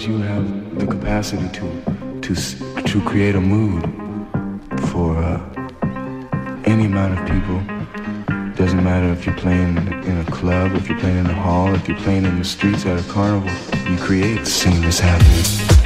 because you have the capacity to to to create a mood for uh, any amount of people. Doesn't matter if you're playing in a club, if you're playing in a hall, if you're playing in the streets at a carnival. You create seamless happiness.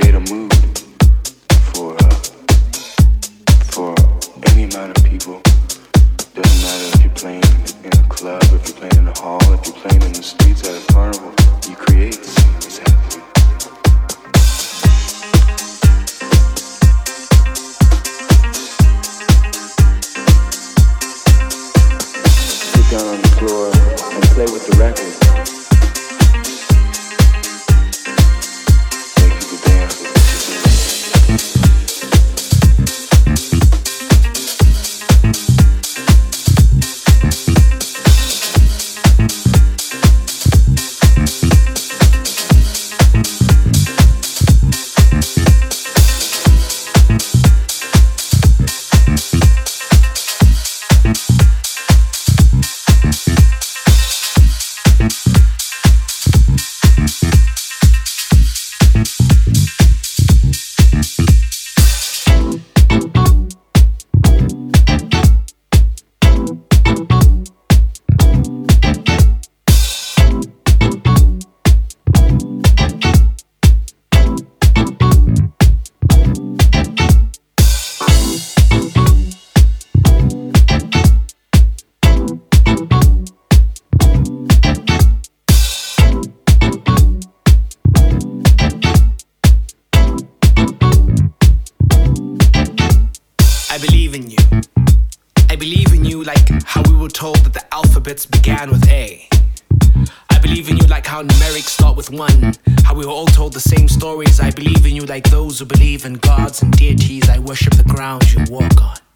create a mood for uh, for any amount of people. Doesn't matter if you're playing in a club, if you're playing in a hall, if you're playing in the streets at a carnival. You create. It's. the same stories. I believe in you like those who believe in gods and deities. I worship the ground you walk on.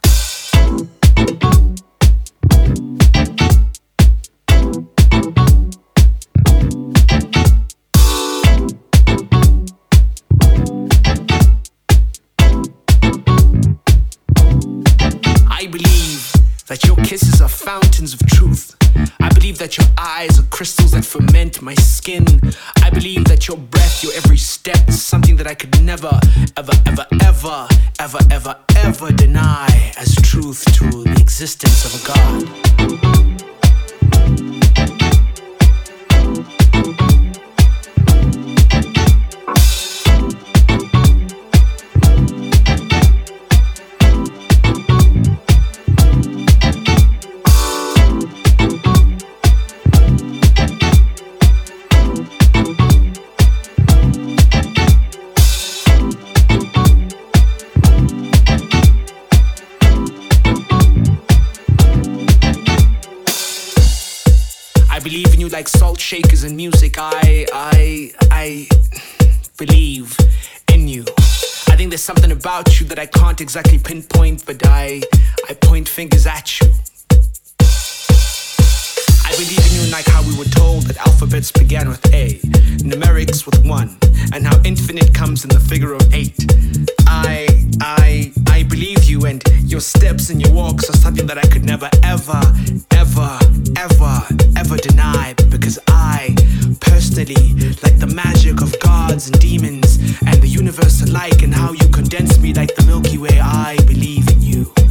that your eyes are crystals that ferment my skin. I believe that your breath, your every step is something that I could never, ever, ever, ever, ever, ever, ever deny as truth to the existence of a God. believe in you like salt shakers and music. I, I, I believe in you. I think there's something about you that I can't exactly pinpoint, but I, I point fingers at you. I believe in you like how we were told that alphabets began with A, numerics with one, and how infinite comes in the figure of eight. I I I believe you and your steps and your walks are something that I could never ever ever ever ever deny because I personally like the magic of gods and demons and the universe alike and how you condense me like the Milky Way. I believe in you.